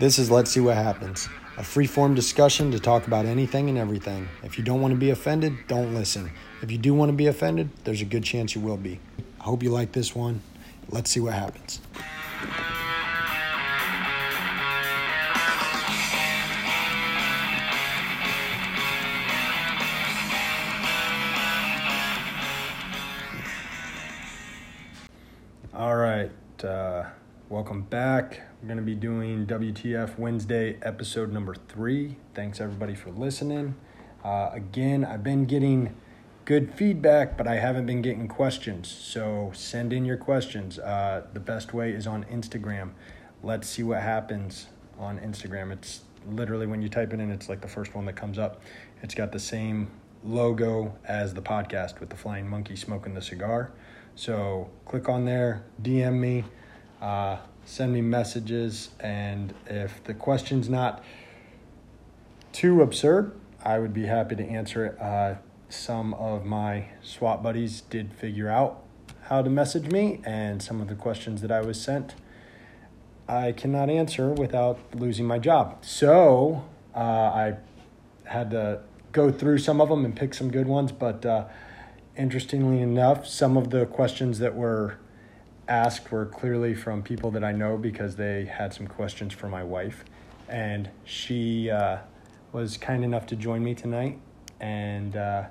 This is Let's See What Happens, a free form discussion to talk about anything and everything. If you don't want to be offended, don't listen. If you do want to be offended, there's a good chance you will be. I hope you like this one. Let's see what happens. All right. Uh, welcome back. We're going to be doing WTF Wednesday, episode number three. Thanks, everybody, for listening. Uh, again, I've been getting good feedback, but I haven't been getting questions. So send in your questions. Uh, the best way is on Instagram. Let's see what happens on Instagram. It's literally when you type it in, it's like the first one that comes up. It's got the same logo as the podcast with the flying monkey smoking the cigar. So click on there, DM me, uh, send me messages, and if the question's not too absurd, I would be happy to answer it. Uh, some of my SWAT buddies did figure out how to message me, and some of the questions that I was sent, I cannot answer without losing my job. So uh, I had to go through some of them and pick some good ones, but uh, interestingly enough, some of the questions that were asked were clearly from people that I know because they had some questions for my wife, and she uh, was kind enough to join me tonight and uh,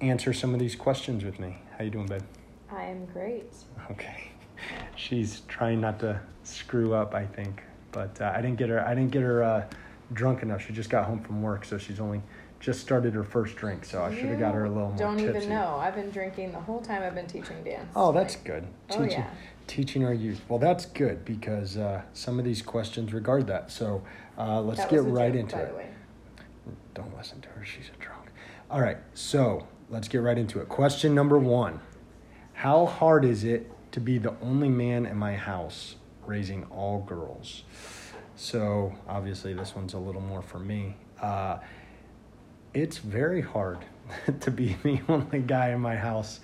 answer some of these questions with me. How you doing, babe? I am great. Okay. She's trying not to screw up, I think, but uh, I didn't get her. I didn't get her uh, drunk enough. She just got home from work, so she's only just started her first drink. So I should have got her a little more Don't tipsy. even know. I've been drinking the whole time I've been teaching dance. Oh, that's Like, good. Oh, teaching, yeah. teaching our youth. Well, that's good because uh, some of these questions regard that. So uh, let's that get right joke, into it. Don't listen to her. She's a drunk. All right. So let's get right into it. Question number one How hard is it to be the only man in my house raising all girls? So obviously, this one's a little more for me. Uh, it's very hard to be the only guy in my house.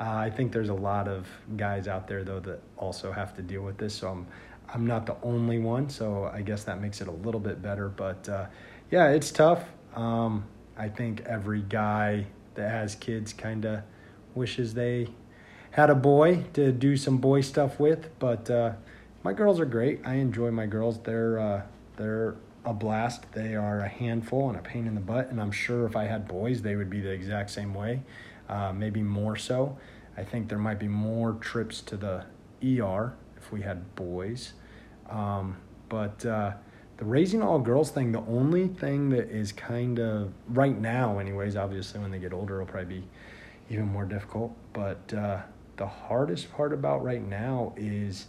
Uh, I think there's a lot of guys out there though that also have to deal with this. So I'm I'm not the only one. So I guess that makes it a little bit better. But uh, yeah, it's tough. Um, I think every guy that has kids kind of wishes they had a boy to do some boy stuff with. But uh, my girls are great. I enjoy my girls. They're uh, they're a blast. They are a handful and a pain in the butt. And I'm sure if I had boys, they would be the exact same way, uh, maybe more so. I think there might be more trips to the ER if we had boys. Um, but uh, the raising all girls thing, the only thing that is kind of right now, anyways, obviously when they get older, it'll probably be even more difficult. But uh, the hardest part about right now is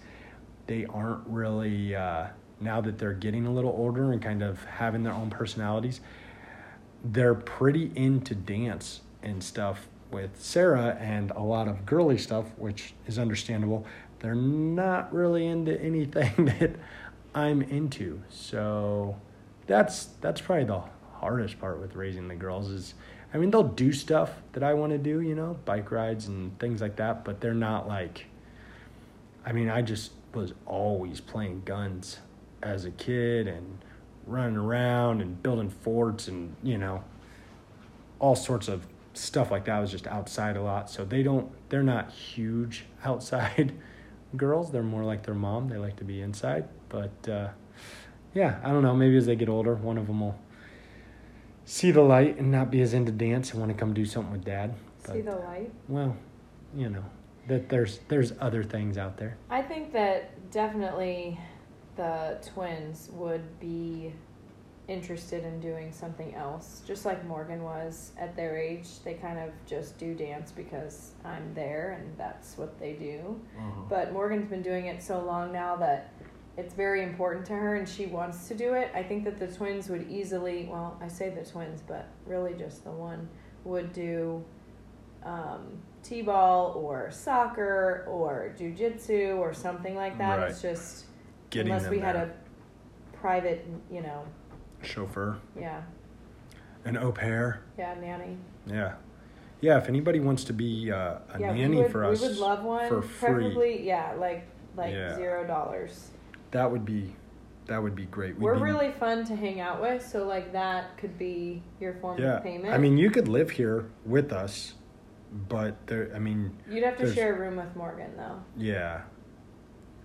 they aren't really uh, now that they're getting a little older and kind of having their own personalities they're pretty into dance and stuff with sarah and a lot of girly stuff which is understandable. They're not really into anything that i'm into. So that's that's probably the hardest part with raising the girls is i mean they'll do stuff that i want to do you know bike rides and things like that but they're not like I mean, I just was always playing guns as a kid and running around and building forts and, you know, all sorts of stuff like that. I was just outside a lot. So they don't, they're not huge outside girls. They're more like their mom. They like to be inside. But uh, yeah, I don't know. Maybe as they get older, one of them will see the light and not be as into dance and want to come do something with dad. See the light. Well, you know, that there's there's other things out there. I think that definitely the twins would be interested in doing something else, just like Morgan was at their age. They kind of just do dance because I'm there and that's what they do. But Morgan's been doing it so long now that it's very important to her and she wants to do it. I think that the twins would easily, well, I say the twins, but really just the one would do um, t-ball or soccer or jujitsu or something like that. Right. It's just Getting unless we had a private, you know, chauffeur, yeah, an au pair. yeah, nanny. Yeah, yeah. If anybody wants to be uh, a yeah, nanny would, for us, we would love one. for free. Preferably, yeah, like like Yeah. zero dollars. that would be that would be great. We'd We're be- really fun to hang out with, so like that could be your form yeah. of payment. I mean, you could live here with us, but there. I mean, you'd have to share a room with Morgan though. yeah.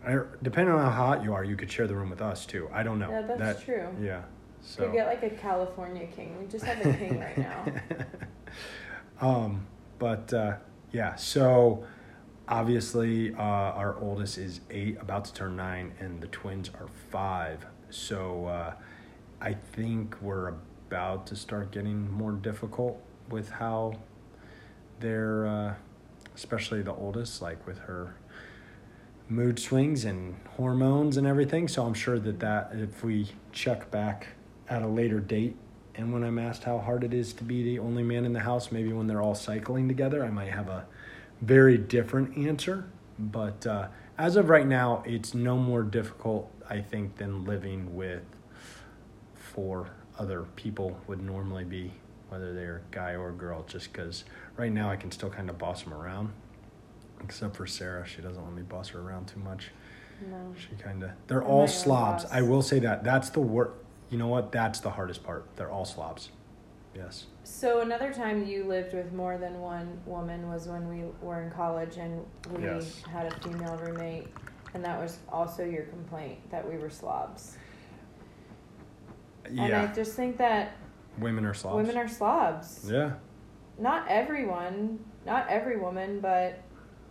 I, depending on how hot you are, you could share the room with us too. I don't know. Yeah, that's That- true. Yeah. So. Could get like a California king. We just have a king right now. um, but uh, yeah, so obviously uh, our oldest is eight, about to turn nine, and the twins are five. So uh, I think we're about to start getting more difficult with how they're, uh, especially the oldest, like with her mood swings and hormones and everything. So I'm sure that that if we check back at a later date and when I'm asked how hard it is to be the only man in the house, maybe when they're all cycling together, I might have a very different answer. But uh, as of right now, it's no more difficult, I think, than living with four other people would normally be, whether they're guy or girl, just because right now I can still kind of boss them around. Except for Sarah, she doesn't let me boss her around too much. No. She kind of, they're I'm all slobs. I will say that. That's the worst. You know what? That's the hardest part. They're all slobs. Yes. So another time you lived with more than one woman was when we were in college and we Yes. had a female roommate, and that was also your complaint that we were slobs. Yeah. And I just think that Women are slobs. women are slobs. Yeah. Not everyone, not every woman, but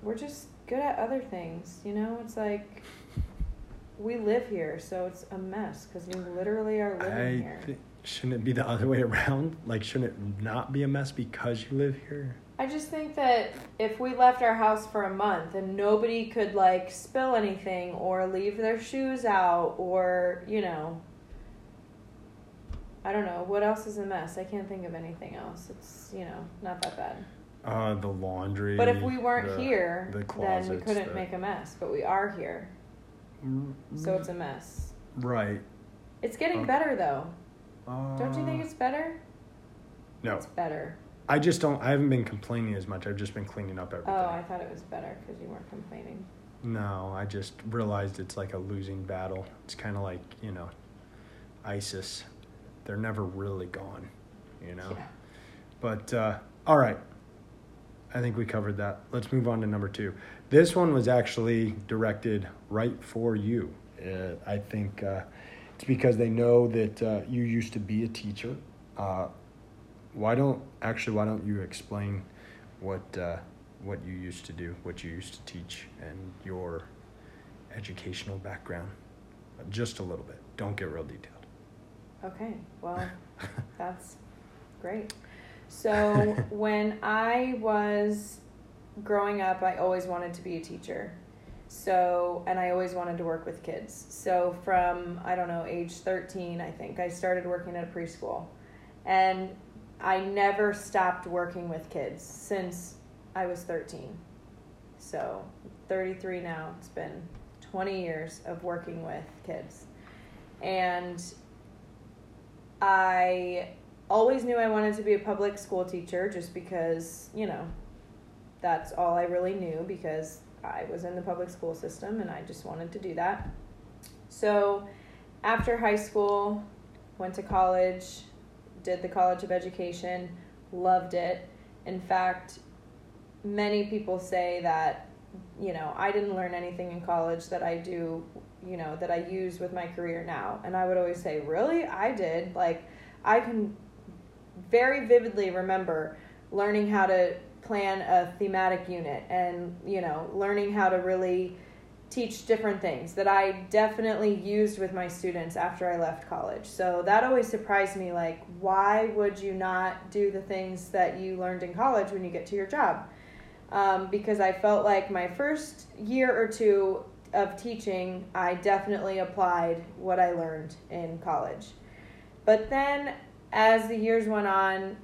we're just good at other things. You know, it's like we live here, so it's a mess because we literally are living I here. thi- shouldn't it be the other way around? Like, shouldn't it not be a mess because you live here? I just think that if we left our house for a month and nobody could like spill anything or leave their shoes out or, you know, I don't know, what else is a mess? I can't think of anything else. It's, you know, not that bad. Uh, the laundry. But if we weren't the- here, the then we couldn't the- make a mess, but we are here. So it's a mess. right. It's getting better though. Uh, Don't you think it's better? No, It's better. I just don't. I haven't been complaining as much. I've just been cleaning up everything. Oh, I thought it was better because you weren't complaining. No, I just realized it's like a losing battle. It's kind of like, you know, ISIS. They're never really gone, you know? Yeah. But, uh, all right. I think we covered that. Let's move on to number two. This one was actually directed right for you. Uh, I think uh, it's because they know that uh, you used to be a teacher. Uh, why don't actually? Why don't you explain what uh, what you used to do, what you used to teach, and your educational background? Just a little bit. Don't get real detailed. Okay, well, that's great. So, when I was growing up, I always wanted to be a teacher. So, and I always wanted to work with kids. So, from, I don't know, age 13, I think, I started working at a preschool. And I never stopped working with kids since I was 13. So, 33 now. It's been 20 years of working with kids. And I always knew I wanted to be a public school teacher just because, you know, that's all I really knew because I was in the public school system and I just wanted to do that. So, after high school, went to college, did the College of Education, loved it. In fact, many people say that, you know, I didn't learn anything in college that I do, you know, that I use with my career now. And I would always say, really? I did. Like, I can very vividly remember learning how to plan a thematic unit and, you know, learning how to really teach different things that I definitely used with my students after I left college. So that always surprised me like why would you not do the things that you learned in college when you get to your job? Um, because I felt like my first year or two of teaching, I definitely applied what I learned in college. But then as the years went on,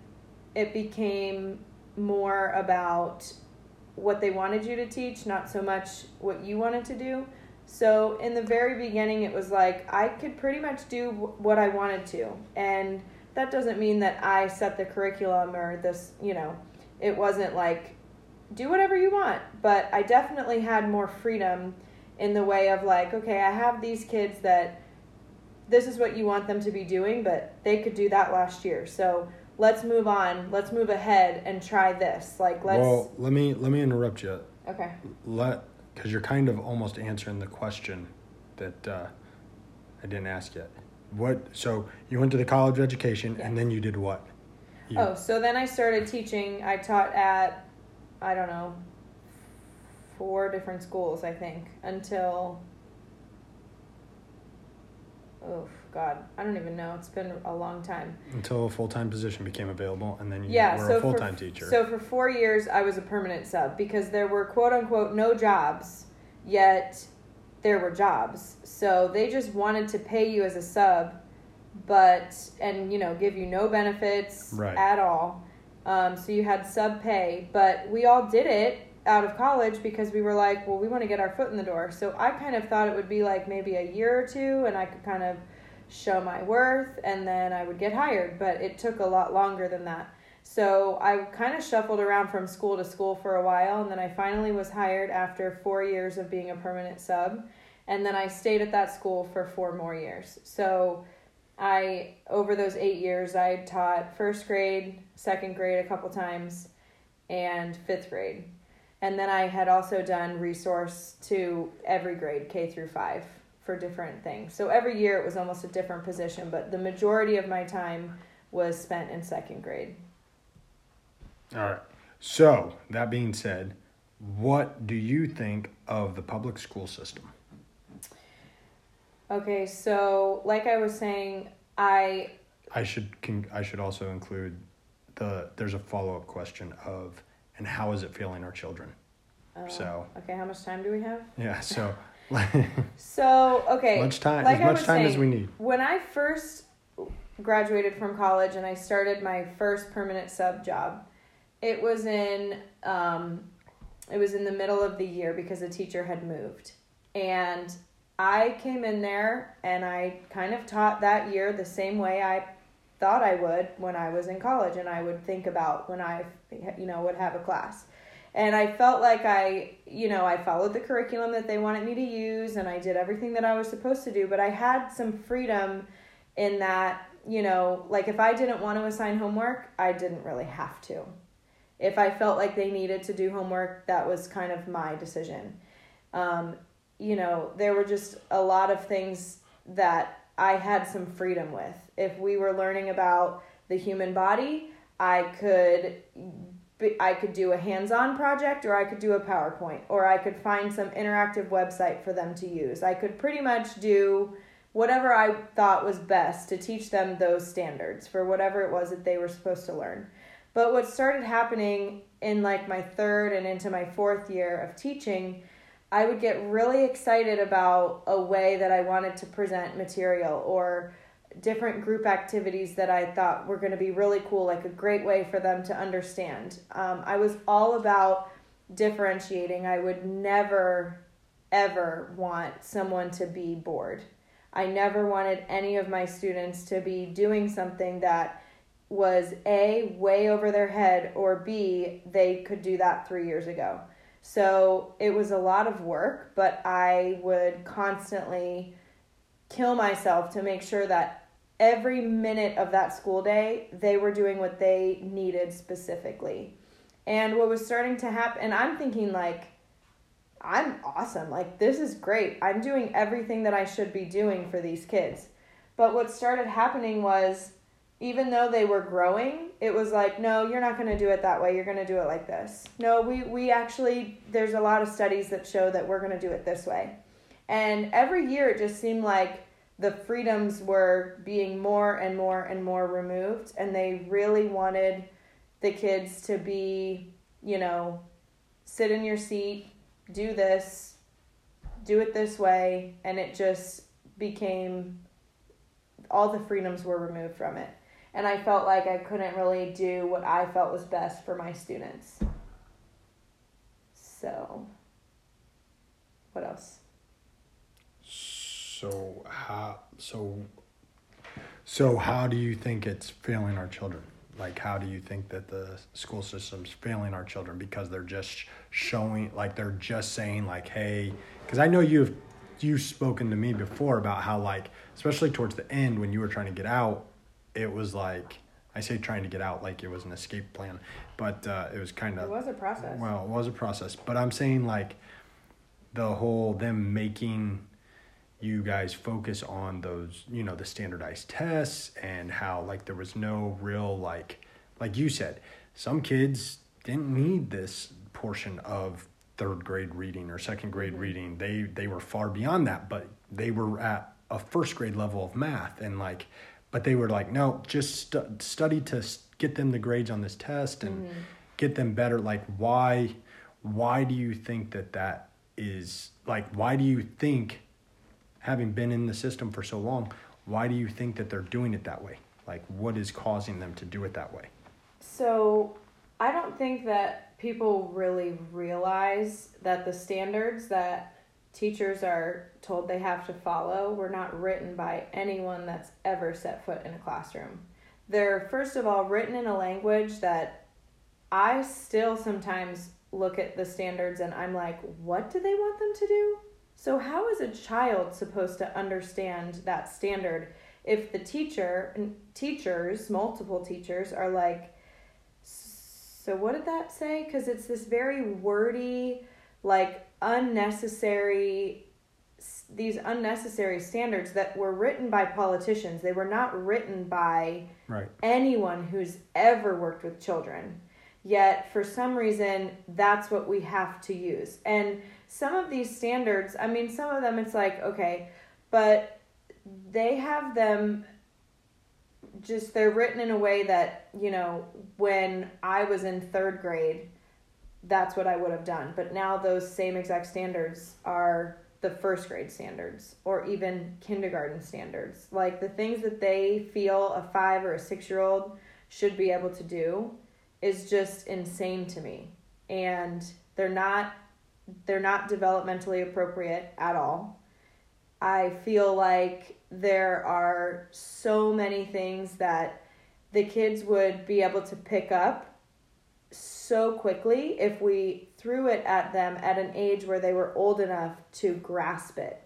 it became more about what they wanted you to teach, not so much what you wanted to do. So in the very beginning, it was like I could pretty much do what I wanted to, and that doesn't mean that I set the curriculum or this. You know, it wasn't like do whatever you want, but I definitely had more freedom in the way of like, okay, I have these kids that this is what you want them to be doing, but they could do that last year. So let's move on. Let's move ahead and try this. Like let's. Well, let me let me interrupt you. okay. Let because you're kind of almost answering the question that uh, I didn't ask yet. What? So you went to the college of education, and then you did what? You, Oh, so then I started teaching. I taught at, I don't know, four different schools, I think, until. Oh God, I don't even know. It's been a long time. until a full time position became available, and then you Yeah, were so a full time for, teacher. So for four years, I was a permanent sub because there were quote unquote no jobs, yet there were jobs. So they just wanted to pay you as a sub, but and you know give you no benefits Right. at all. Um, so you had sub pay, but we all did it out of college because we were like, well, we want to get our foot in the door. So I kind of thought it would be like maybe a year or two, and I could kind of show my worth, and then I would get hired. But it took a lot longer than that. So I kind of shuffled around from school to school for a while, and then I finally was hired after four years of being a permanent sub. And then I stayed at that school for four more years. So I, over those eight years, I taught first grade, second grade a couple times, and fifth grade. And then I had also done resource to every grade, K through five, for different things. So every year it was almost a different position, but the majority of my time was spent in second grade. All right. So that being said, what do you think of the public school system? Okay, so like I was saying, I I should con- I should also include the there's a follow up question of and how is it failing our children? uh, So okay, how much time do we have? yeah, so So okay, much time like as much time as we need. When I first graduated from college and I started my first permanent sub job, it was in um, it was in the middle of the year because a teacher had moved, and I came in there and I kind of taught that year the same way I thought I would when I was in college, and I would think about when I you know would have a class. And I felt like I, you know, I followed the curriculum that they wanted me to use and I did everything that I was supposed to do, but I had some freedom in that, you know, like if I didn't want to assign homework, I didn't really have to. If I felt like they needed to do homework, that was kind of my decision. Um, you know, there were just a lot of things that I had some freedom with. If we were learning about the human body, I could I could do a hands-on project or I could do a PowerPoint or I could find some interactive website for them to use. I could pretty much do whatever I thought was best to teach them those standards for whatever it was that they were supposed to learn. But what started happening in like my third and into my fourth year of teaching, I would get really excited about a way that I wanted to present material or different group activities that I thought were going to be really cool, like a great way for them to understand. Um, I was all about differentiating. I would never, ever want someone to be bored. I never wanted any of my students to be doing something that was A, way over their head, or B, they could do that three years ago. So it was a lot of work, but I would constantly kill myself to make sure that every minute of that school day they were doing what they needed specifically. And what was starting to happen, and I'm thinking, like, I'm awesome. Like, this is great. I'm doing everything that I should be doing for these kids. But what started happening was, even though they were growing, it was like, no, you're not going to do it that way. You're going to do it like this. No, we, we actually, there's a lot of studies that show that we're going to do it this way. And every year it just seemed like the freedoms were being more and more and more removed. And they really wanted the kids to be, you know, sit in your seat, do this, do it this way. And it just became, all the freedoms were removed from it and I felt like I couldn't really do what I felt was best for my students. So, what else? So how so so how do you think it's failing our children? Like how do you think that the school system's failing our children because they're just showing like they're just saying like hey because I know you've you've spoken to me before about how like especially towards the end when you were trying to get out it was like i say trying to get out like it was an escape plan but uh, it was kind of It was a process. well it was a process but i'm saying like the whole them making you guys focus on those you know the standardized tests and how like there was no real like like you said some kids didn't need this portion of third grade reading or second grade Mhm. reading they they were far beyond that but they were at a first grade level of math and like but they were like no just stu- study to get them the grades on this test and Mhm. get them better. Like why why do you think that that is like why do you think having been in the system for so long why do you think that they're doing it that way? Like what is causing them to do it that way? So, I don't think that people really realize that the standards that teachers are told they have to follow were not written by anyone that's ever set foot in a classroom. They're, first of all, written in a language that I still sometimes look at the standards and I'm like, what do they want them to do? So, how is a child supposed to understand that standard if the teacher teachers, multiple teachers, are like, so what did that say? Because it's this very wordy, like unnecessary, these unnecessary standards that were written by politicians. They were not written by right anyone who's ever worked with children. Yet, for some reason, that's what we have to use. And some of these standards, I mean, some of them it's like, okay, but they have them just, they're written in a way that, you know, when I was in third grade, that's what I would have done. But now those same exact standards are the first grade standards or even kindergarten standards. Like the things that they feel a five or a six year old should be able to do is just insane to me. And they're not they're not developmentally appropriate at all. I feel like there are so many things that the kids would be able to pick up so quickly if we threw it at them at an age where they were old enough to grasp it.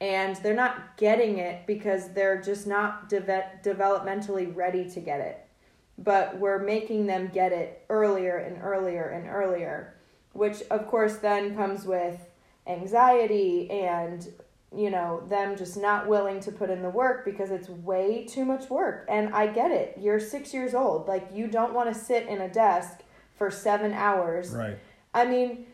And they're not getting it because they're just not deve- developmentally ready to get it. But we're making them get it earlier and earlier and earlier, which of course then comes with anxiety and you know them just not willing to put in the work because it's way too much work and i get it you're six years old like you don't want to sit in a desk for seven hours. Right. I mean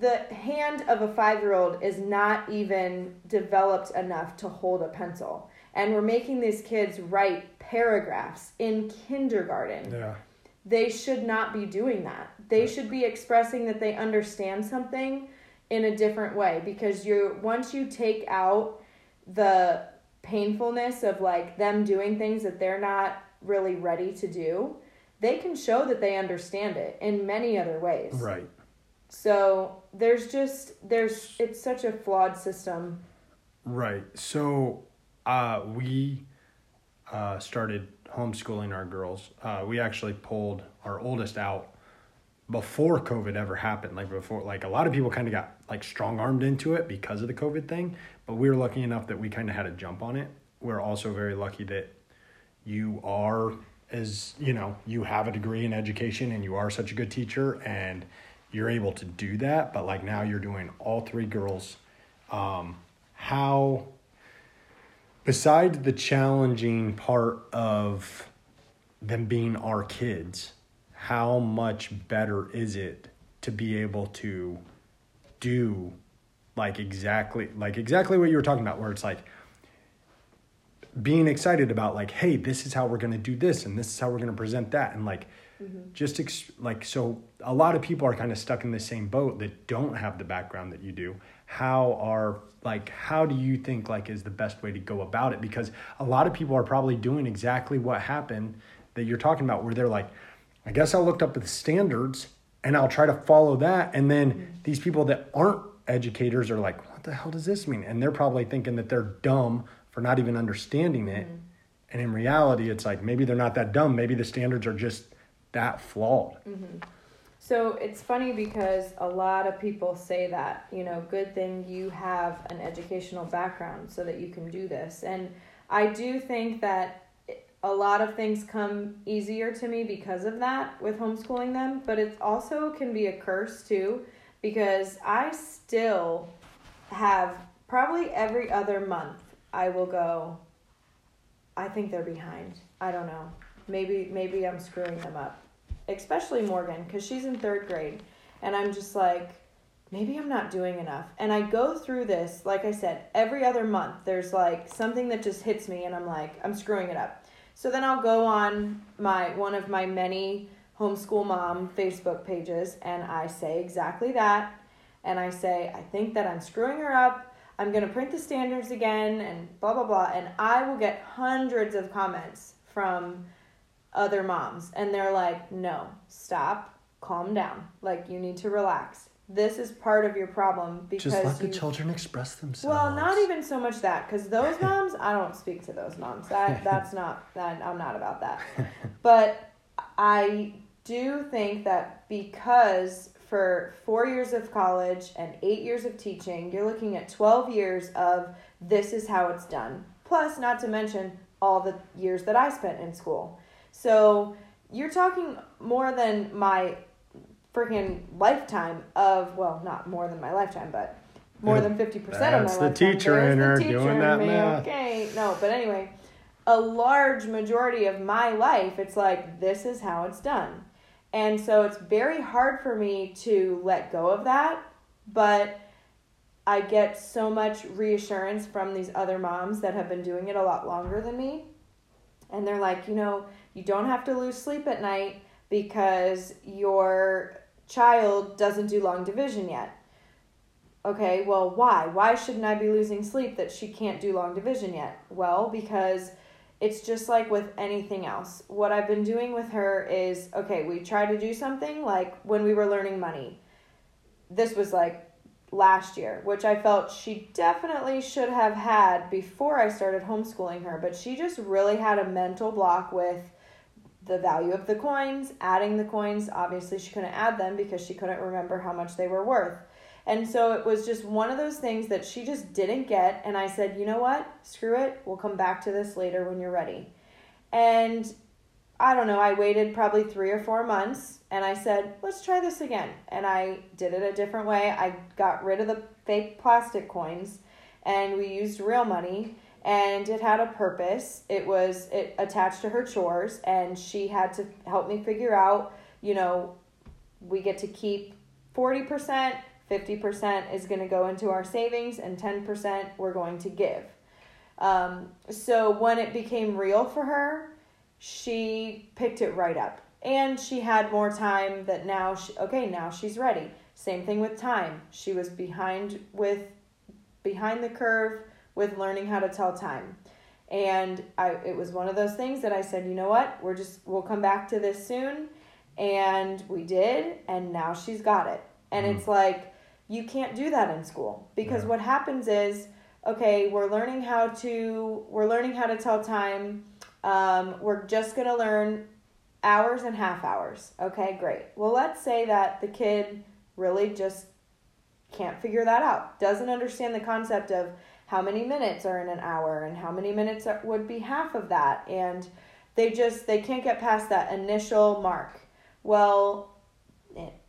the hand of a five year old is not even developed enough to hold a pencil. And we're making these kids write paragraphs in kindergarten. Yeah. They should not be doing that. They should be expressing that they understand something in a different way. Because you once you take out the painfulness of like them doing things that they're not really ready to do, they can show that they understand it in many other ways. right So there's just there's it's such a flawed system. Right. So uh, we uh, started homeschooling our girls. Uh, we actually pulled our oldest out before COVID ever happened. Like before, like a lot of people kind of got like strong armed into it because of the COVID thing. But we were lucky enough that we kind of had a jump on it. We're also very lucky that you are as you know you have a degree in education and you are such a good teacher and you're able to do that but like now you're doing all three girls um, how besides the challenging part of them being our kids how much better is it to be able to do like exactly like exactly what you were talking about where it's like being excited about like hey this is how we're going to do this and this is how we're going to present that and like mm-hmm. just ex- like so a lot of people are kind of stuck in the same boat that don't have the background that you do. How are like how do you think like is the best way to go about it? Because a lot of people are probably doing exactly what happened that you're talking about where they're like i guess i looked up the standards and i'll try to follow that and then mm-hmm. these people that aren't educators are like what the hell does this mean? And they're probably thinking that they're dumb for not even understanding it. Mm-hmm. And in reality it's like maybe they're not that dumb. Maybe the standards are just that flawed. Mm-hmm. So it's funny because a lot of people say that, you know, good thing you have an educational background so that you can do this. And I do think that a lot of things come easier to me because of that with homeschooling them, but it also can be a curse too because I still have probably every other month I will go I think they're behind. I don't know. Maybe maybe I'm screwing them up. Especially Morgan cuz she's in 3rd grade and I'm just like maybe I'm not doing enough. And I go through this like I said every other month there's like something that just hits me and I'm like I'm screwing it up. So then I'll go on my one of my many homeschool mom Facebook pages and I say exactly that and I say I think that I'm screwing her up I'm going to print the standards again and blah, blah, blah. And I will get hundreds of comments from other moms. And they're like, no, stop, calm down. Like, you need to relax. This is part of your problem because. Just let you, the children express themselves. Well, not even so much that, because those moms, I don't speak to those moms. That That's not, that, I'm not about that. But I do think that because for four years of college and eight years of teaching, you're looking at 12 years of this is how it's done. Plus, not to mention all the years that I spent in school. So you're talking more than my freaking lifetime of, well, not more than my lifetime, but more than 50% of my that's the lifetime. teacher There's in the her teacher doing that math. Okay, no, but anyway, a large majority of my life, it's like, this is how it's done. And so it's very hard for me to let go of that, but I get so much reassurance from these other moms that have been doing it a lot longer than me. And they're like, you know, you don't have to lose sleep at night because your child doesn't do long division yet. Okay, well, why? Why shouldn't I be losing sleep that she can't do long division yet? Well, because it's just like with anything else. What I've been doing with her is okay, we try to do something like when we were learning money. This was like last year, which I felt she definitely should have had before I started homeschooling her, but she just really had a mental block with the value of the coins, adding the coins. Obviously, she couldn't add them because she couldn't remember how much they were worth. And so it was just one of those things that she just didn't get. And I said, you know what? Screw it. We'll come back to this later when you're ready. And I don't know, I waited probably three or four months and I said, let's try this again. And I did it a different way. I got rid of the fake plastic coins and we used real money and it had a purpose. It was it attached to her chores and she had to help me figure out, you know, we get to keep 40%, 50% is going to go into our savings and 10% we're going to give. Um, so when it became real for her, she picked it right up. And she had more time that now she, okay, now she's ready. Same thing with time. She was behind with behind the curve with learning how to tell time. And I it was one of those things that I said, "You know what? We're just we'll come back to this soon." And we did, and now she's got it. And Mhm. it's like you can't do that in school because Yeah. what happens is okay, we're learning how to we're learning how to tell time. Um, we're just gonna learn hours and half hours. Okay, great. Well, let's say that the kid really just can't figure that out. Doesn't understand the concept of how many minutes are in an hour and how many minutes are, would be half of that and they just they can't get past that initial mark. Well,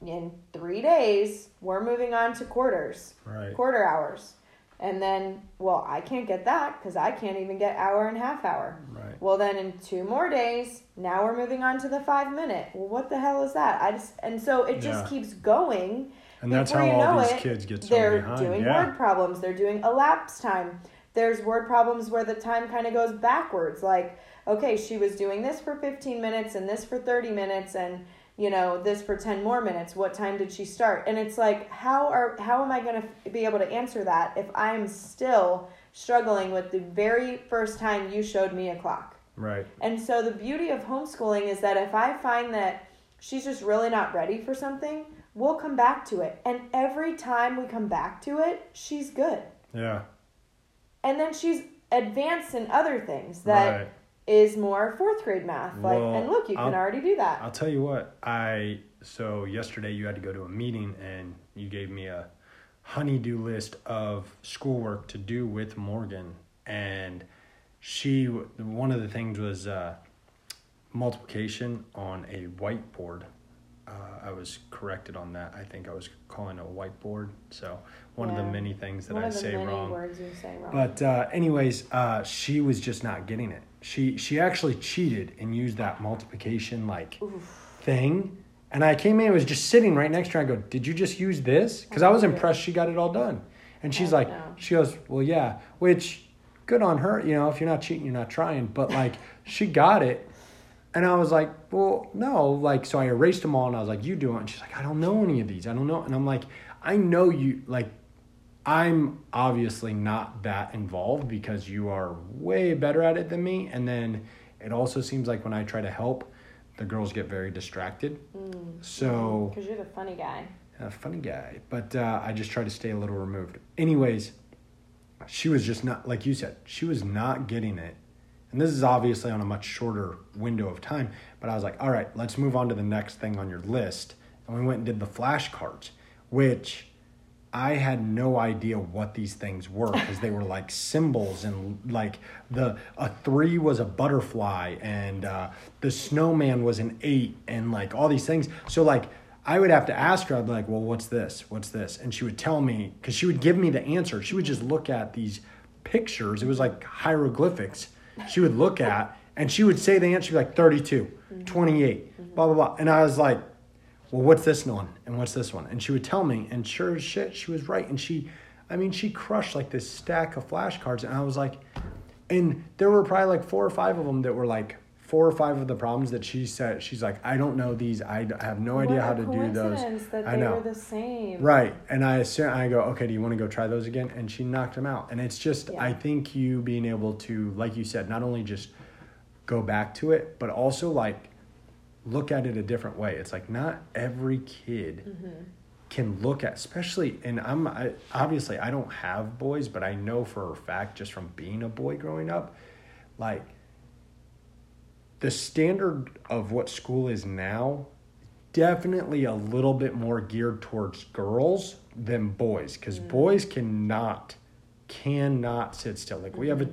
in, in 3 days, we're moving on to quarters Right. quarter hours. And then, well, I can't get that because I can't even get hour and half hour. Right. Well, then in two more days, now we're moving on to the five minute. Well, what the hell is that? I just and so it just Yeah. keeps going. And that's Before how all these it, kids get so behind. Yeah. They're behind. doing yeah. word problems. They're doing elapsed time. There's word problems where the time kind of goes backwards. Like, okay, she was doing this for 15 minutes and this for 30 minutes and you know this for 10 more minutes what time did she start and it's like how are how am i going to be able to answer that if i'm still struggling with the very first time you showed me a clock Right. and so the beauty of homeschooling is that if i find that she's just really not ready for something we'll come back to it and every time we come back to it she's good Yeah. and then she's advanced in other things that right. Is more fourth grade math. Like, Well, and look, you can I'll- already do that. I'll tell you what, I so yesterday you had to go to a meeting and you gave me a honeydew list of schoolwork to do with Morgan and she one of the things was uh, multiplication on a whiteboard. Uh, I was corrected on that. I think I was calling it a whiteboard. So one of the many things that One I of the say many wrong. words you say wrong. But uh, anyways, uh, she was just not getting it. She she actually cheated and used that multiplication like Oof. thing. And I came in, and was just sitting right next to her. I go, "Did you just use this?" Because I was oh, impressed she got it all done. And she's Oh, like, no. she goes, "Well, yeah." Which good on her. You know, if you're not cheating, you're not trying. But like, she got it. And I was like, well, no. Like, so I erased them all and I was like, you do it. And she's like, I don't know any of these. I don't know. And I'm like, I know you, like, I'm obviously not that involved because you are way better at it than me. And then it also seems like when I try to help, the girls get very distracted. So, Because you're the funny guy. a funny guy, but uh, I just try to stay a little removed. Anyways, she was just not, like you said, she was not getting it. And this is obviously on a much shorter window of time, but I was like, all right, let's move on to the next thing on your list. And we went and did the flashcards, which I had no idea what these things were because they were like symbols and like the a three was a butterfly and uh, the snowman was an eight and like all these things. So like I would have to ask her. I'd be like, "Well, what's this? What's this?" And she would tell me because she would give me the answer. She would just look at these pictures. It was like hieroglyphics. She would look at and she would say the answer she'd be like 32, 28, blah blah blah. And I was like, well, what's this one? And what's this one? And she would tell me, and sure as shit, she was right. And she, I mean, she crushed like this stack of flashcards. And I was like, and there were probably like four or five of them that were like four or five of the problems that she said. She's like, I don't know these. I have no idea how to do those. That I they know. were the same. Right. And I assume, I go, okay, do you want to go try those again? And she knocked them out. And it's just, Yeah. I think you being able to, like you said, not only just go back to it, but also like look at it a different way. It's like not every kid Mm-hmm. can look at, especially, and I'm I, obviously I don't have boys, but I know for a fact just from being a boy growing up, like the standard of what school is now definitely a little bit more geared towards girls than boys because boys cannot cannot sit still like we have a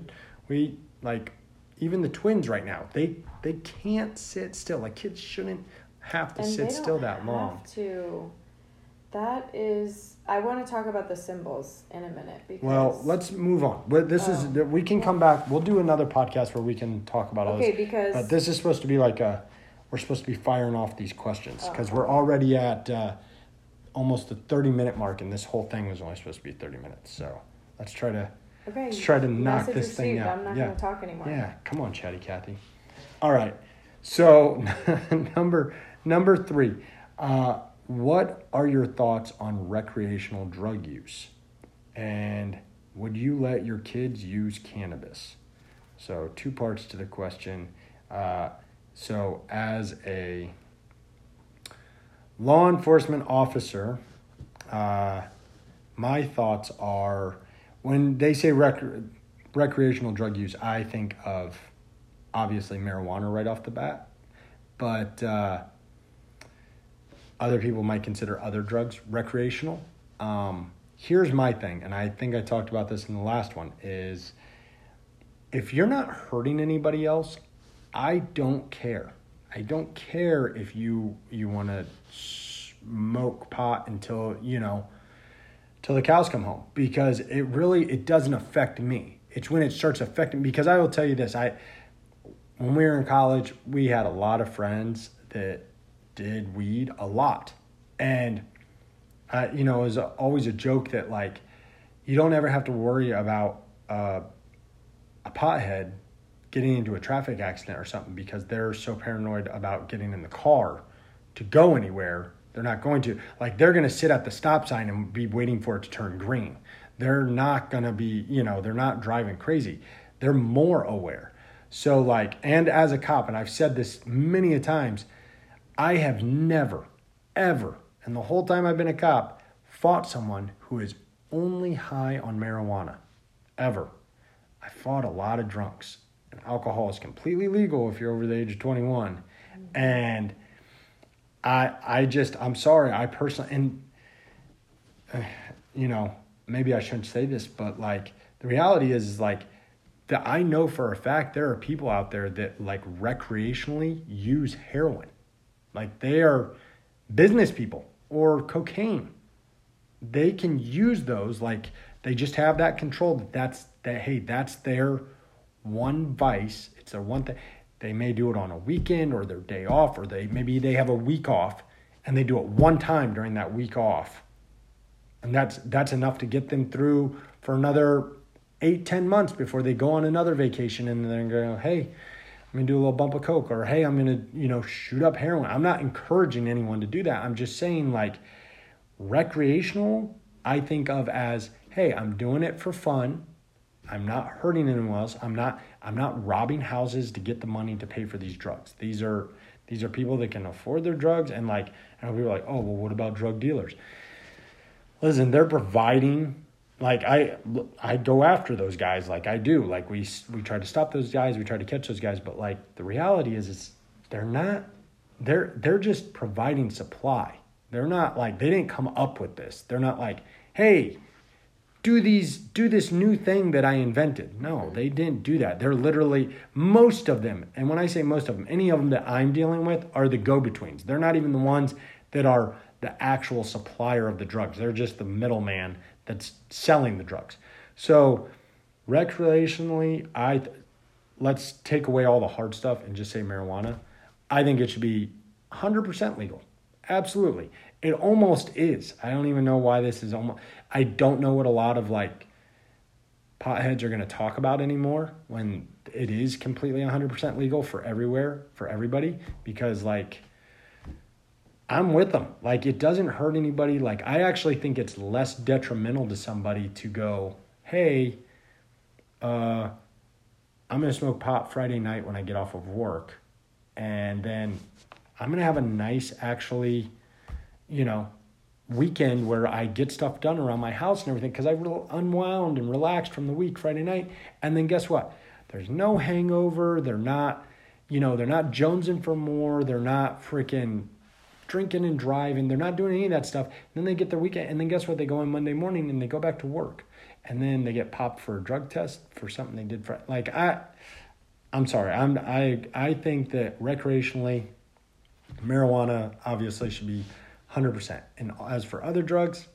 we like even the twins right now they they can't sit still like kids shouldn't have to And sit still that have long To, that is, I want to talk about the symbols in a minute because. well let's move on but this is Oh. we can come back we'll do another podcast where we can talk about all Okay, this because But this is supposed to be like a, we're supposed to be firing off these questions because Oh. we're already at uh, almost the 30 minute mark, and this whole thing was only supposed to be 30 minutes. So let's try to, okay, try to knock this thing out. I'm not yeah. going to talk anymore. Yeah, come on, Chatty Cathy. All right. So number number three, uh, what are your thoughts on recreational drug use, and would you let your kids use cannabis? So two parts to the question. Uh, so as a law enforcement officer, uh, my thoughts are when they say rec- recreational drug use, I think of obviously marijuana right off the bat, but uh, other people might consider other drugs recreational. Um, here's my thing, and I think I talked about this in the last one: is if you're not hurting anybody else, I don't care. I don't care if you you want to smoke pot until you know till the cows come home because it really it doesn't affect me. It's when it starts affecting because I will tell you this, I when we were in college, we had a lot of friends that did weed a lot. And uh, you know, it was always a joke that like you don't ever have to worry about uh, a pothead getting into a traffic accident or something because they're so paranoid about getting in the car to go anywhere they're not going to like they're going to sit at the stop sign and be waiting for it to turn green. They're not going to be you know they're not driving crazy. They're more aware. So like and as a cop and i've said this many a times i have never ever and the whole time i've been a cop fought someone who is only high on marijuana. Ever. I fought a lot of drunks, and alcohol is completely legal if you're over the age of 21. And I I just I'm sorry, I personally and you know, maybe I shouldn't say this, but like the reality is, is like that I know for a fact there are people out there that like recreationally use heroin. Like they are business people or cocaine. They can use those like they just have that control that that's that hey, that's their one vice. It's their one thing. They may do it on a weekend or their day off or they maybe they have a week off and they do it one time during that week off. And that's that's enough to get them through for another eight, ten months before they go on another vacation and then go, hey, I'm gonna do a little bump of coke or hey, I'm gonna, you know, shoot up heroin. I'm not encouraging anyone to do that. I'm just saying like recreational, I think of as, hey, I'm doing it for fun. I'm not hurting anyone else. I'm not I'm not robbing houses to get the money to pay for these drugs. These are these are people that can afford their drugs and like and people are like, oh well what about drug dealers? Listen, they're providing like I I go after those guys like I do. Like we we try to stop those guys, we try to catch those guys, but like the reality is is they're not they're they're just providing supply. They're not like they didn't come up with this. They're not like, "Hey, do these do this new thing that I invented." No, they didn't do that. They're literally most of them. And when I say most of them, any of them that I'm dealing with are the go-betweens. They're not even the ones that are the actual supplier of the drugs. They're just the middleman that's selling the drugs. So, recreationally, I let's take away all the hard stuff and just say marijuana. I think it should be 100% legal. Absolutely. It almost is. I don't even know why this is almost I don't know what a lot of like potheads are going to talk about anymore when it is completely 100% legal for everywhere for everybody because like I'm with them. Like it doesn't hurt anybody. Like I actually think it's less detrimental to somebody to go, "Hey, uh I'm going to smoke pot Friday night when I get off of work." And then I'm going to have a nice actually, you know, weekend where I get stuff done around my house and everything because I re- unwound and relaxed from the week Friday night. And then guess what? There's no hangover. They're not, you know, they're not jonesing for more. They're not freaking drinking and driving. They're not doing any of that stuff. And then they get their weekend, and then guess what? They go on Monday morning and they go back to work, and then they get popped for a drug test for something they did for like I. I'm sorry. I'm I I think that recreationally, marijuana obviously should be 100%. And as for other drugs,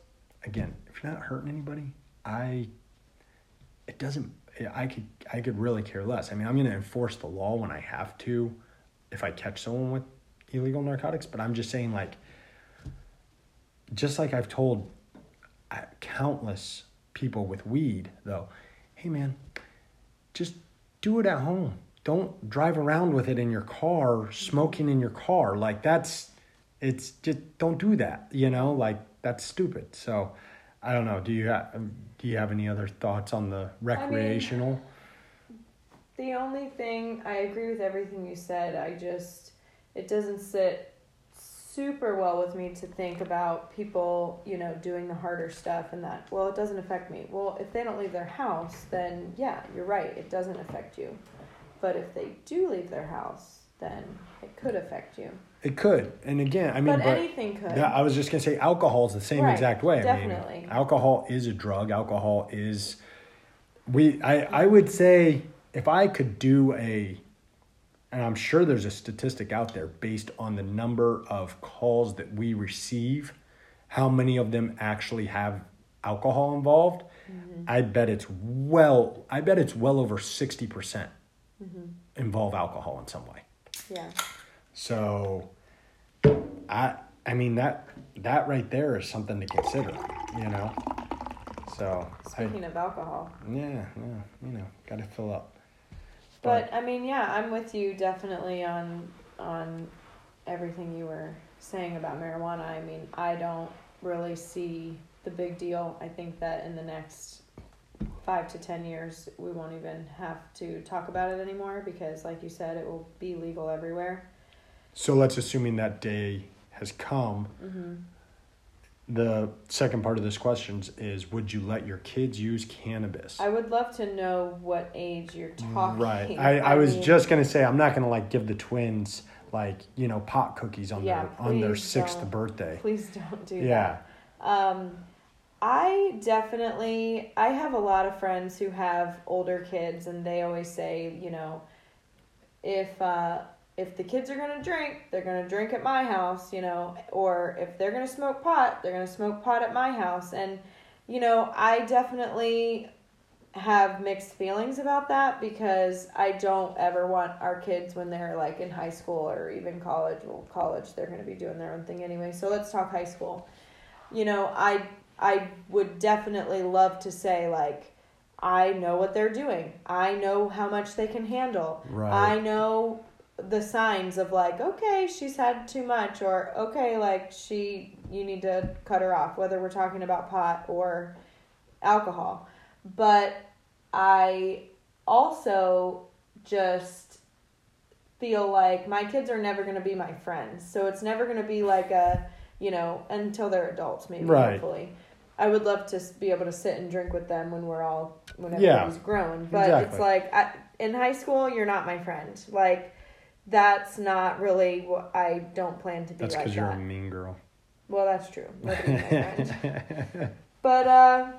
again, if you're not hurting anybody, I it doesn't I could I could really care less. I mean, I'm going to enforce the law when I have to if I catch someone with illegal narcotics, but I'm just saying, like, just like I've told uh, countless people with weed, though, hey man, just do it at home. Don't drive around with it in your car, smoking in your car. Like, that's, it's just, don't do that, you know? Like, that's stupid. So, I don't know. Do you have, um, do you have any other thoughts on the recreational? I mean, the only thing I agree with everything you said. I just it doesn't sit super well with me to think about people, you know, doing the harder stuff and that, well, it doesn't affect me. Well, if they don't leave their house, then yeah, you're right, it doesn't affect you. But if they do leave their house, then it could affect you. It could, and again, I mean, but, but anything could. Yeah, I was just gonna say alcohol is the same right, exact way. Definitely, I mean, alcohol is a drug. Alcohol is, we. I I would say if I could do a and I'm sure there's a statistic out there based on the number of calls that we receive, how many of them actually have alcohol involved. Mm-hmm. I bet it's well, I bet it's well over 60% mm hmm involve alcohol in some way. Yeah. So I I mean that that right there is something to consider, you know. So speaking I, of alcohol. Yeah, yeah, you know, got to fill up. But, I mean, yeah, I'm with you definitely on on everything you were saying about marijuana. I mean, I don't really see the big deal. I think that in the next five to ten years, we won't even have to talk about it anymore because, like you said, it will be legal everywhere. So let's assuming that day has come. Mm-hmm. the second part of this question is would you let your kids use cannabis? I would love to know what age you're talking. Right. I, I, was mean, just gonna say I'm not gonna like give the twins like you know pot cookies on yeah, their on their 6th birthday. Please don't do yeah. that. Yeah. Um, I definitely I have a lot of friends who have older kids and they always say you know if uh, if the kids are gonna drink, they're gonna drink at my house, you know, or if they're gonna smoke pot, they're gonna smoke pot at my house. And, you know, I definitely have mixed feelings about that because I don't ever want our kids when they're like in high school or even college. Well, college, they're gonna be doing their own thing anyway. So let's talk high school. You know, I I would definitely love to say like I know what they're doing. I know how much they can handle. Right. I know the signs of like okay she's had too much or okay like she you need to cut her off whether we're talking about pot or alcohol but i also just feel like my kids are never going to be my friends so it's never going to be like a you know until they're adults maybe right. hopefully I would love to be able to sit and drink with them when we're all when everybody's yeah, grown. But exactly. it's like I, in high school, you're not my friend. Like that's not really what I don't plan to be that's like because you're a mean girl. Well, that's true. My. But uh,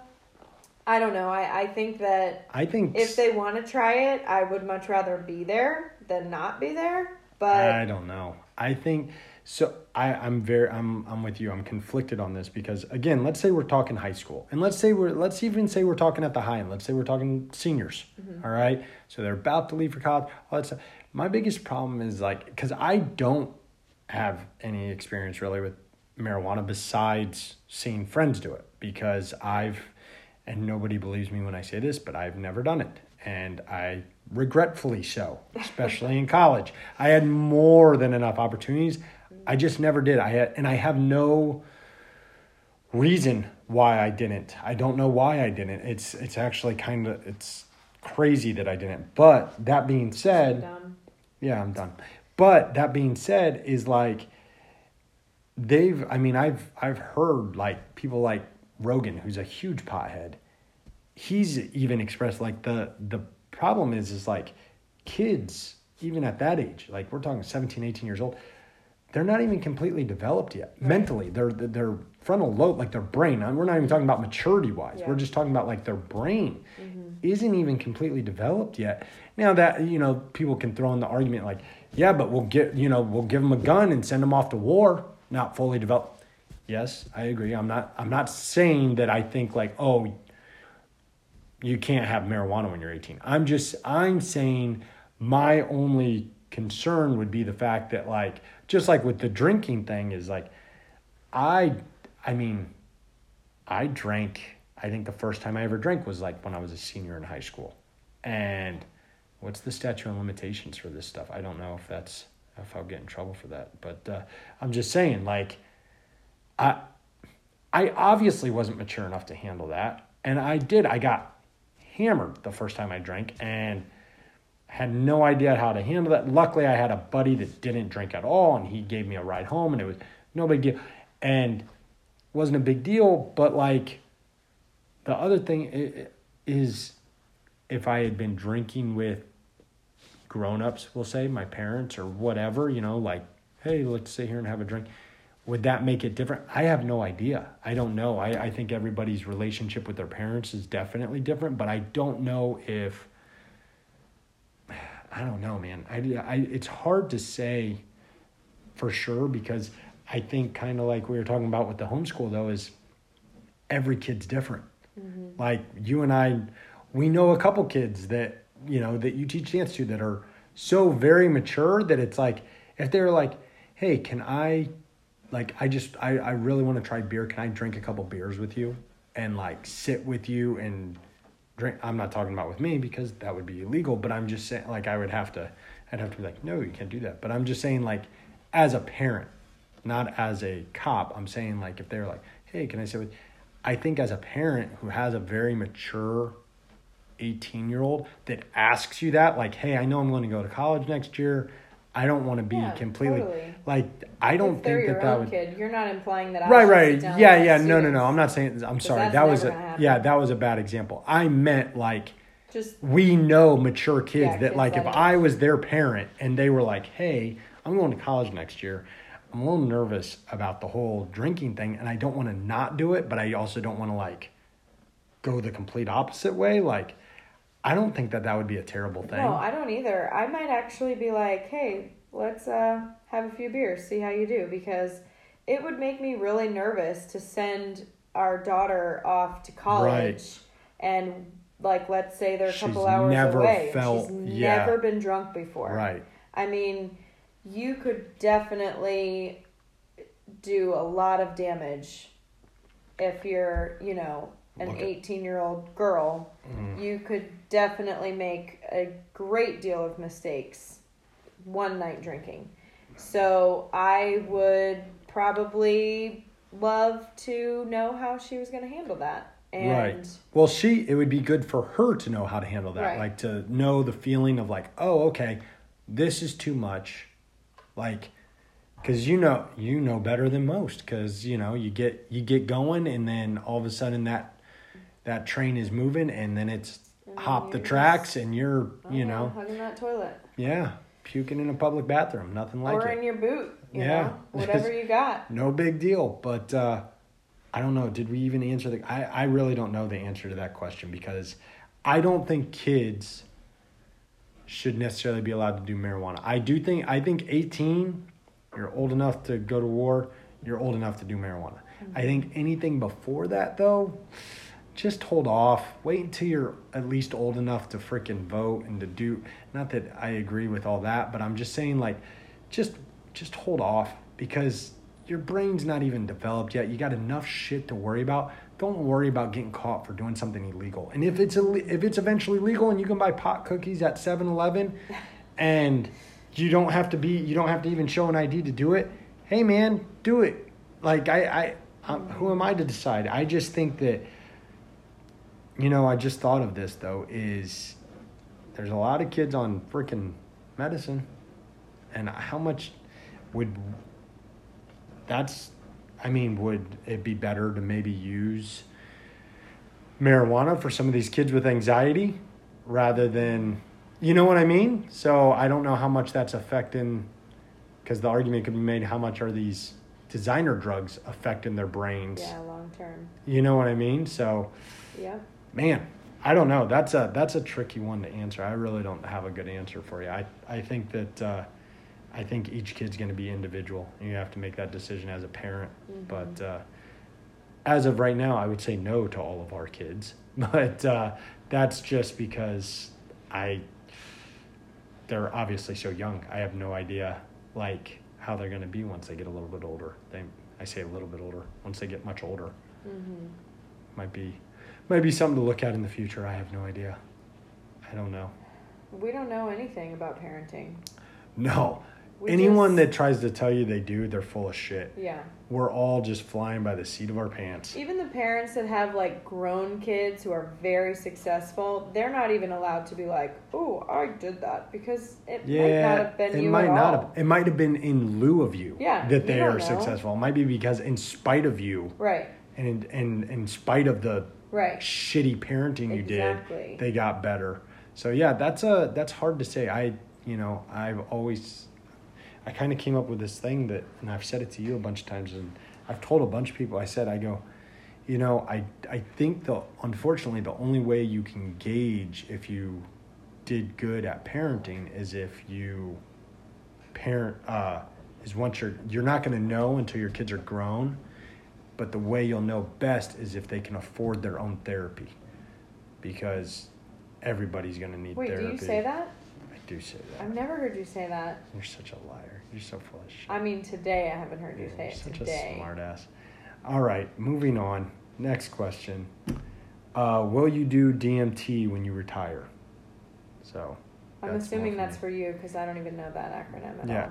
I don't know. I, I think that I think if they want to try it, I would much rather be there than not be there. But I don't know. I think so. I I'm very I'm I'm with you. I'm conflicted on this because again, let's say we're talking high school, and let's say we're let's even say we're talking at the high end. Let's say we're talking seniors. Mm-hmm. All right, so they're about to leave for college. All that stuff my biggest problem is like because I don't have any experience really with marijuana besides seeing friends do it because I've and nobody believes me when I say this, but I've never done it. And I regretfully so, especially in college. I had more than enough opportunities. I just never did. I had and I have no reason why I didn't. I don't know why I didn't. It's it's actually kind of it's crazy that I didn't. But that being said, yeah, I'm done. But that being said, is like they've. I mean, I've I've heard like people like Rogan, who's a huge pothead. He's even expressed like the the problem is is like kids even at that age like we're talking 17 18 years old they're not even completely developed yet right. mentally their their frontal lobe like their brain we're not even talking about maturity wise yeah. we're just talking about like their brain mm-hmm. isn't even completely developed yet now that you know, people can throw in the argument like, yeah, but we'll get you know we'll give them a gun and send them off to war, not fully developed. Yes, I agree. I'm not. I'm not saying that I think like oh, you can't have marijuana when you're 18. I'm just. I'm saying my only concern would be the fact that like just like with the drinking thing is like, I. I mean, I drank. I think the first time I ever drank was like when I was a senior in high school, and what's the statute of limitations for this stuff? I don't know if that's if I'll get in trouble for that, but uh, I'm just saying, like, I I obviously wasn't mature enough to handle that, and I did. I got hammered the first time I drank, and had no idea how to handle that. Luckily, I had a buddy that didn't drink at all, and he gave me a ride home, and it was no big deal, and wasn't a big deal. But like, the other thing is, if I had been drinking with grown-ups we'll say my parents or whatever you know like hey let's sit here and have a drink would that make it different i have no idea i don't know i, I think everybody's relationship with their parents is definitely different but i don't know if i don't know man. I, I it's hard to say for sure because i think kind of like we were talking about with the homeschool though is every kid's different. Mm-hmm. like you and i we know a couple kids that you know that you teach dance to that are so very mature that it's like if they're like hey can i like i just i, I really want to try beer. Can i drink a couple beers with you and like sit with you and drink i'm not talking about with me because that would be illegal but i'm just saying like i would have to i'd have to be like no you can't do that but i'm just saying like as a parent not as a cop i'm saying like if they're like hey can i sit with i think as a parent who has a very mature 18 year old that asks you that, like, hey, I know I'm going to go to college next year. I don't want to be Yeah, completely totally. like I don't if think that that own would kid, you're not implying that. I right. right yeah yeah. no no no. I'm not saying i'm sorry. that was a happen. yeah that was a bad example. I meant like Just we know mature kids Yeah, that kids like if i was their parent and they were like hey i'm going to college next year. I'm a little nervous about the whole drinking thing and i don't want to not do it but i also don't want to like go the complete opposite way like i don't think that that would be a terrible thing no, I don't either. I might actually be like, hey, let's uh, have a few beers, see how you do, because it would make me really nervous to send our daughter off to college Right. and like let's say they're a She's couple hours never away felt- she's yeah. never been drunk before. right I mean, you could definitely do a lot of damage if you're, you know, an Look 18 year old girl. Mm. You could definitely make a great deal of mistakes one night drinking. So I would probably love to know how she was going to handle that. And Right. Well, she it would be good for her to know how to handle that, Right. like to know the feeling of like, oh, okay, this is too much, like, because you know you know better than most, because you know you get you get going, and then all of a sudden that that train is moving, and then it's And then hop the tracks, and you're oh, you know hugging that toilet. yeah puking in a public bathroom, nothing like that. or it. in your boot, you Yeah. know, whatever you got. no big deal. But uh, I don't know. Did we even answer the? I, I really don't know the answer to that question because I don't think kids should necessarily be allowed to do marijuana. I do think I think eighteen, you're old enough to go to war. You're old enough to do marijuana. I think anything before that though, just hold off. Wait until you're at least old enough to freaking vote and to do. Not that I agree with all that, but I'm just saying like, just just hold off because your brain's not even developed yet. You got enough shit to worry about. Don't worry about getting caught for doing something illegal. And if it's Ill- if it's eventually legal and you can buy pot cookies at 7-Eleven and you don't have to be you don't have to even show an ID to do it. Hey man, do it. Like I I um, who am I to decide? I just think that you know, I just thought of this though is there's a lot of kids on freaking medicine and how much would that's I mean, would it be better to maybe use marijuana for some of these kids with anxiety rather than you know what I mean? So I don't know how much that's affecting because the argument could be made how much are these designer drugs affecting their brains? Yeah, long term. You know what I mean? So Yeah. Man, I don't know. That's a that's a tricky one to answer. I really don't have a good answer for you. I I think that uh, I think each kid's going to be individual. and You have to make that decision as a parent. Mhm. But uh, as of right now, I would say no to all of our kids. But uh, that's just because I they're obviously so young. I have no idea like how they're going to be once they get a little bit older. They I say a little bit older. Once they get much older Mm-hmm. might be might be something to look at in the future. I have no idea. I don't know. We don't know anything about parenting. No. We Anyone just- that tries to tell you they do, they're full of shit. Yeah. We're all just flying by the seat of our pants. Even the parents that have like grown kids who are very successful, they're not even allowed to be like, "Oh, I did that," because it might not have been it you might at not all. have. It might have been in lieu of you. Yeah, that they are know. successful. It might be because in spite of you, Right. and and in spite of the Right. shitty parenting you Exactly. did, they got better. So yeah, that's a that's hard to say. I you know I've always I kind of came up with this thing that, and I've said it to you a bunch of times, and I've told a bunch of people. I said I go, you know, I I think the unfortunately the only way you can gauge if you did good at parenting is if you parent uh, is once you're you're not going to know until your kids are grown but the way you'll know best is if they can afford their own therapy because everybody's going to need Wait, therapy Wait, do you say that? i do say that I've never heard you say that. you're such a liar you're so full of shit I mean, today I haven't heard you say it such today. a smart ass all right moving on next question uh, will you do dmt when you retire so I'm assuming that's me. for you because I don't even know that acronym at Yeah.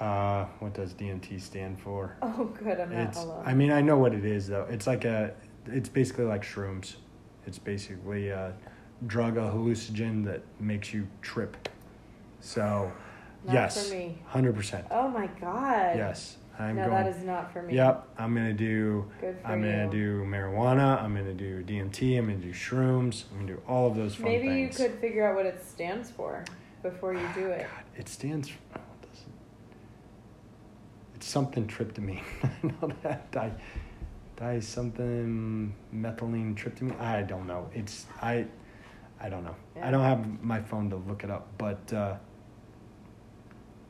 Uh, what does dmt stand for. Oh, good. I'm not It's. alone. I mean, I know what it is though. It's like a. It's basically like shrooms. It's basically a drug, a hallucinogen that makes you trip. So, Not yes, for me. hundred percent. Oh my god. Yes, I'm no, going. that is not for me. Yep, I'm gonna do. Good for I'm gonna do marijuana. I'm gonna do DMT. I'm gonna do shrooms. I'm gonna do all of those fun Maybe things. you could figure out what it stands for before you do it. God, it stands. For, oh, it doesn't- it's something tryptamine. I know that. Di, di something methylene tryptamine. I don't know. It's I. I don't know. I don't have my phone to look it up, but uh,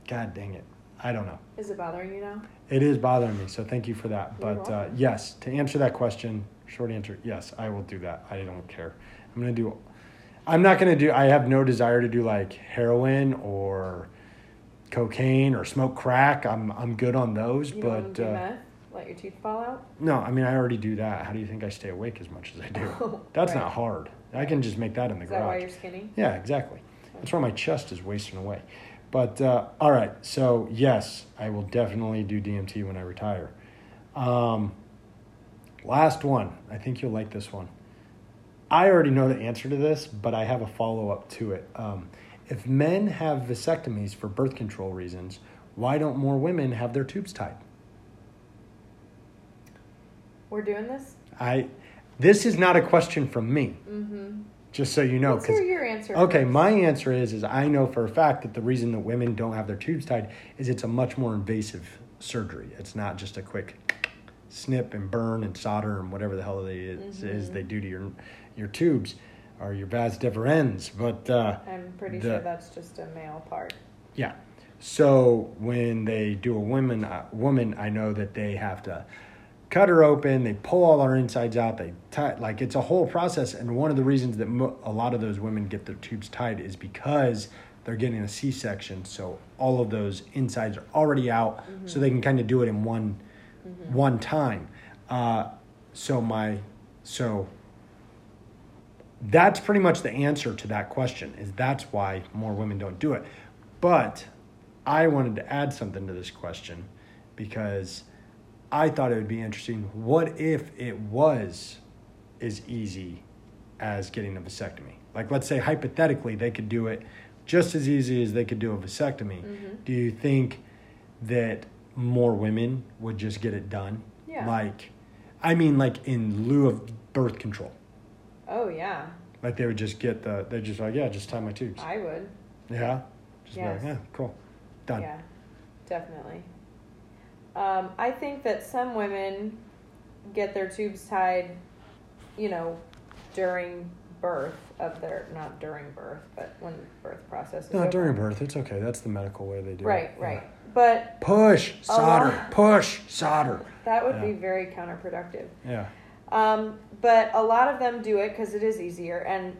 God dang it, I don't know. Is it bothering you now? It is bothering me, so thank you for that. You're But uh, yes, to answer that question, short answer, yes, I will do that. I don't care. I'm gonna do. I'm not gonna do. I have no desire to do like heroin or cocaine or smoke crack. I'm I'm good on those, You but do uh, meth? Let your teeth fall out? no. I mean, I already do that. How do you think I stay awake as much as I do? That's Right. not hard. I can just make that in the Is that why garage. you're skinny? Yeah, exactly. That's why my chest is wasting away. But uh, all right, so yes, I will definitely do DMT when I retire. Um, last one. I think you'll like this one. I already know the answer to this, but I have a follow up to it. Um, if men have vasectomies for birth control reasons, why don't more women have their tubes tied? We're doing this? I. This is not a question from me, Mm-hmm. just so you know. Let's 'cause- hear your answer. Okay, first. my answer is is I know for a fact that the reason that women don't have their tubes tied is it's a much more invasive surgery. It's not just a quick snip and burn and solder and whatever the hell they is, is Mhm. they do to your your tubes or your vas deferens. But uh, I'm pretty the- sure that's just a male part. yeah, so when they do a woman uh, woman, I know that they have to cut her open. They pull all our insides out. They tie like it's a whole process. And one of the reasons that mo- a lot of those women get their tubes tied is because they're getting a C section. So all of those insides are already out, so they can kind of do it in one one time. Uh, so my so that's pretty much the answer to that question is that's why more women don't do it. But i wanted to add something to this question because i thought it would be interesting. What if it was as easy as getting a vasectomy? Like let's say hypothetically they could do it just as easy as they could do a vasectomy. Mhm. do you think that more women would just get it done? Yeah. like i mean like in lieu of birth control Oh yeah, like they would just get the, they're just like, yeah, just tie my tubes. I would. yeah. Just Yes. like, yeah, cool. Done. Yeah, definitely. Um, I think that some women get their tubes tied, you know, during birth of their not during birth, but when the birth process is No, over. during birth, it's okay. That's the medical way they do Right, it. right. Yeah. But Push, solder, lot- push, solder. that would be very counterproductive. Yeah. Um, but a lot of them do it because it is easier, and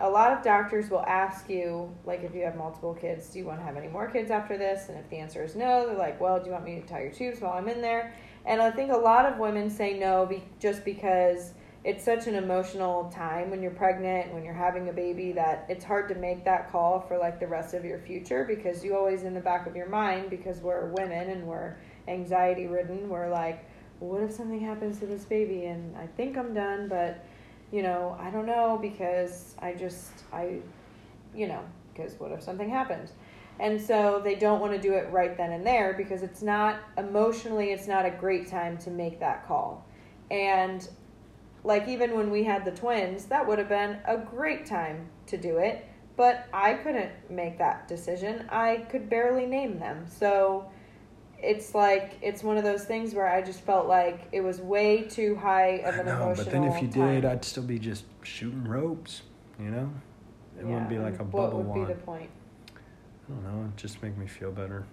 a lot of doctors will ask you, like, if you have multiple kids, do you want to have any more kids after this? And if the answer is no, they're like, well, do you want me to tie your tubes while I'm in there? And I think a lot of women say no be- just because it's such an emotional time when you're pregnant, when you're having a baby, that it's hard to make that call for like the rest of your future because you always in the back of your mind, because we're women and we're anxiety ridden, we're like, what if something happens to this baby and I think I'm done, but you know, I don't know because I just I you know, because what if something happens? And so they don't want to do it right then and there because it's not emotionally it's not a great time to make that call. And like even when we had the twins, that would have been a great time to do it, but I couldn't make that decision. I could barely name them. So it's like it's one of those things where I just felt like it was way too high of I an know, emotional. but then if you time. did, I'd still be just shooting ropes, you know? It wouldn't be like a bubble What would wand. be the point? I don't know. It'd just make me feel better.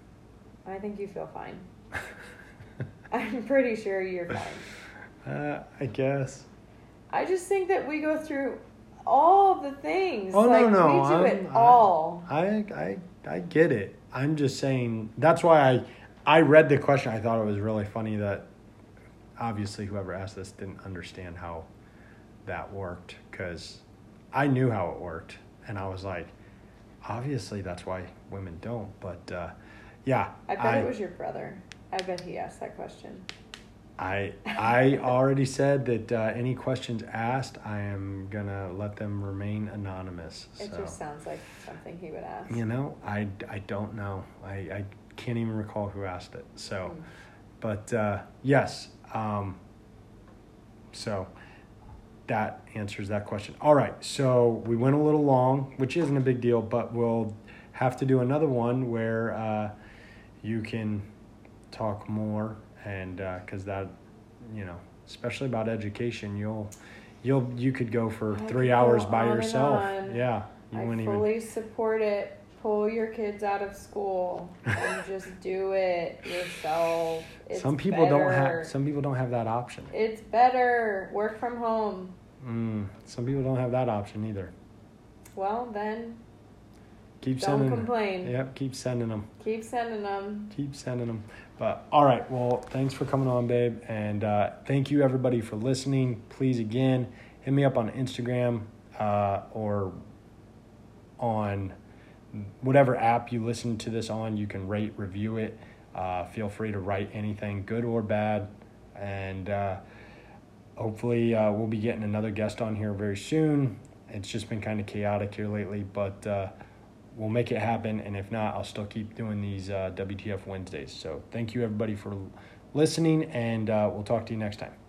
I think you feel fine. I'm pretty sure you're fine. uh, I guess. I just think that we go through all the things. Oh, no, like, no, We do I'm- it all. I, I I get it. I'm just saying that's why I I read the question. I thought it was really funny that obviously whoever asked this didn't understand how that worked because I knew how it worked and I was like, obviously that's why women don't. But uh, yeah, I bet it was your brother. I bet he asked that question. I I already said that uh, any questions asked, I am gonna let them remain anonymous. It so. just sounds like something he would ask. You know, I, I don't know. I, I can't even recall who asked it. So, Mm. but uh, yes. Um, so that answers that question. All right. So we went a little long, which isn't a big deal, but we'll have to do another one where uh, you can talk more and because that, you know, especially about education, you'll you'll you could go for I three hours by yourself. Yeah. You I wouldn't even. fully support it. Pull your kids out of school and just do it yourself. It's some people don't have some people don't have that option. It's better. Work from home. Mm, some people don't have that option either. Well, then Keep don't sending. complain. Yep, keep sending them. Keep sending them. Keep sending them. But all right, well, thanks for coming on, babe, and uh, thank you everybody for listening. Please again hit me up on Instagram uh, or on whatever app you listen to this on. You can rate, review it. Uh, feel free to write anything, good or bad, and uh, hopefully uh, we'll be getting another guest on here very soon. It's just been kind of chaotic here lately, but uh, we'll make it happen. And if not, I'll still keep doing these uh, WTF Wednesdays. So thank you everybody for listening, and uh, we'll talk to you next time.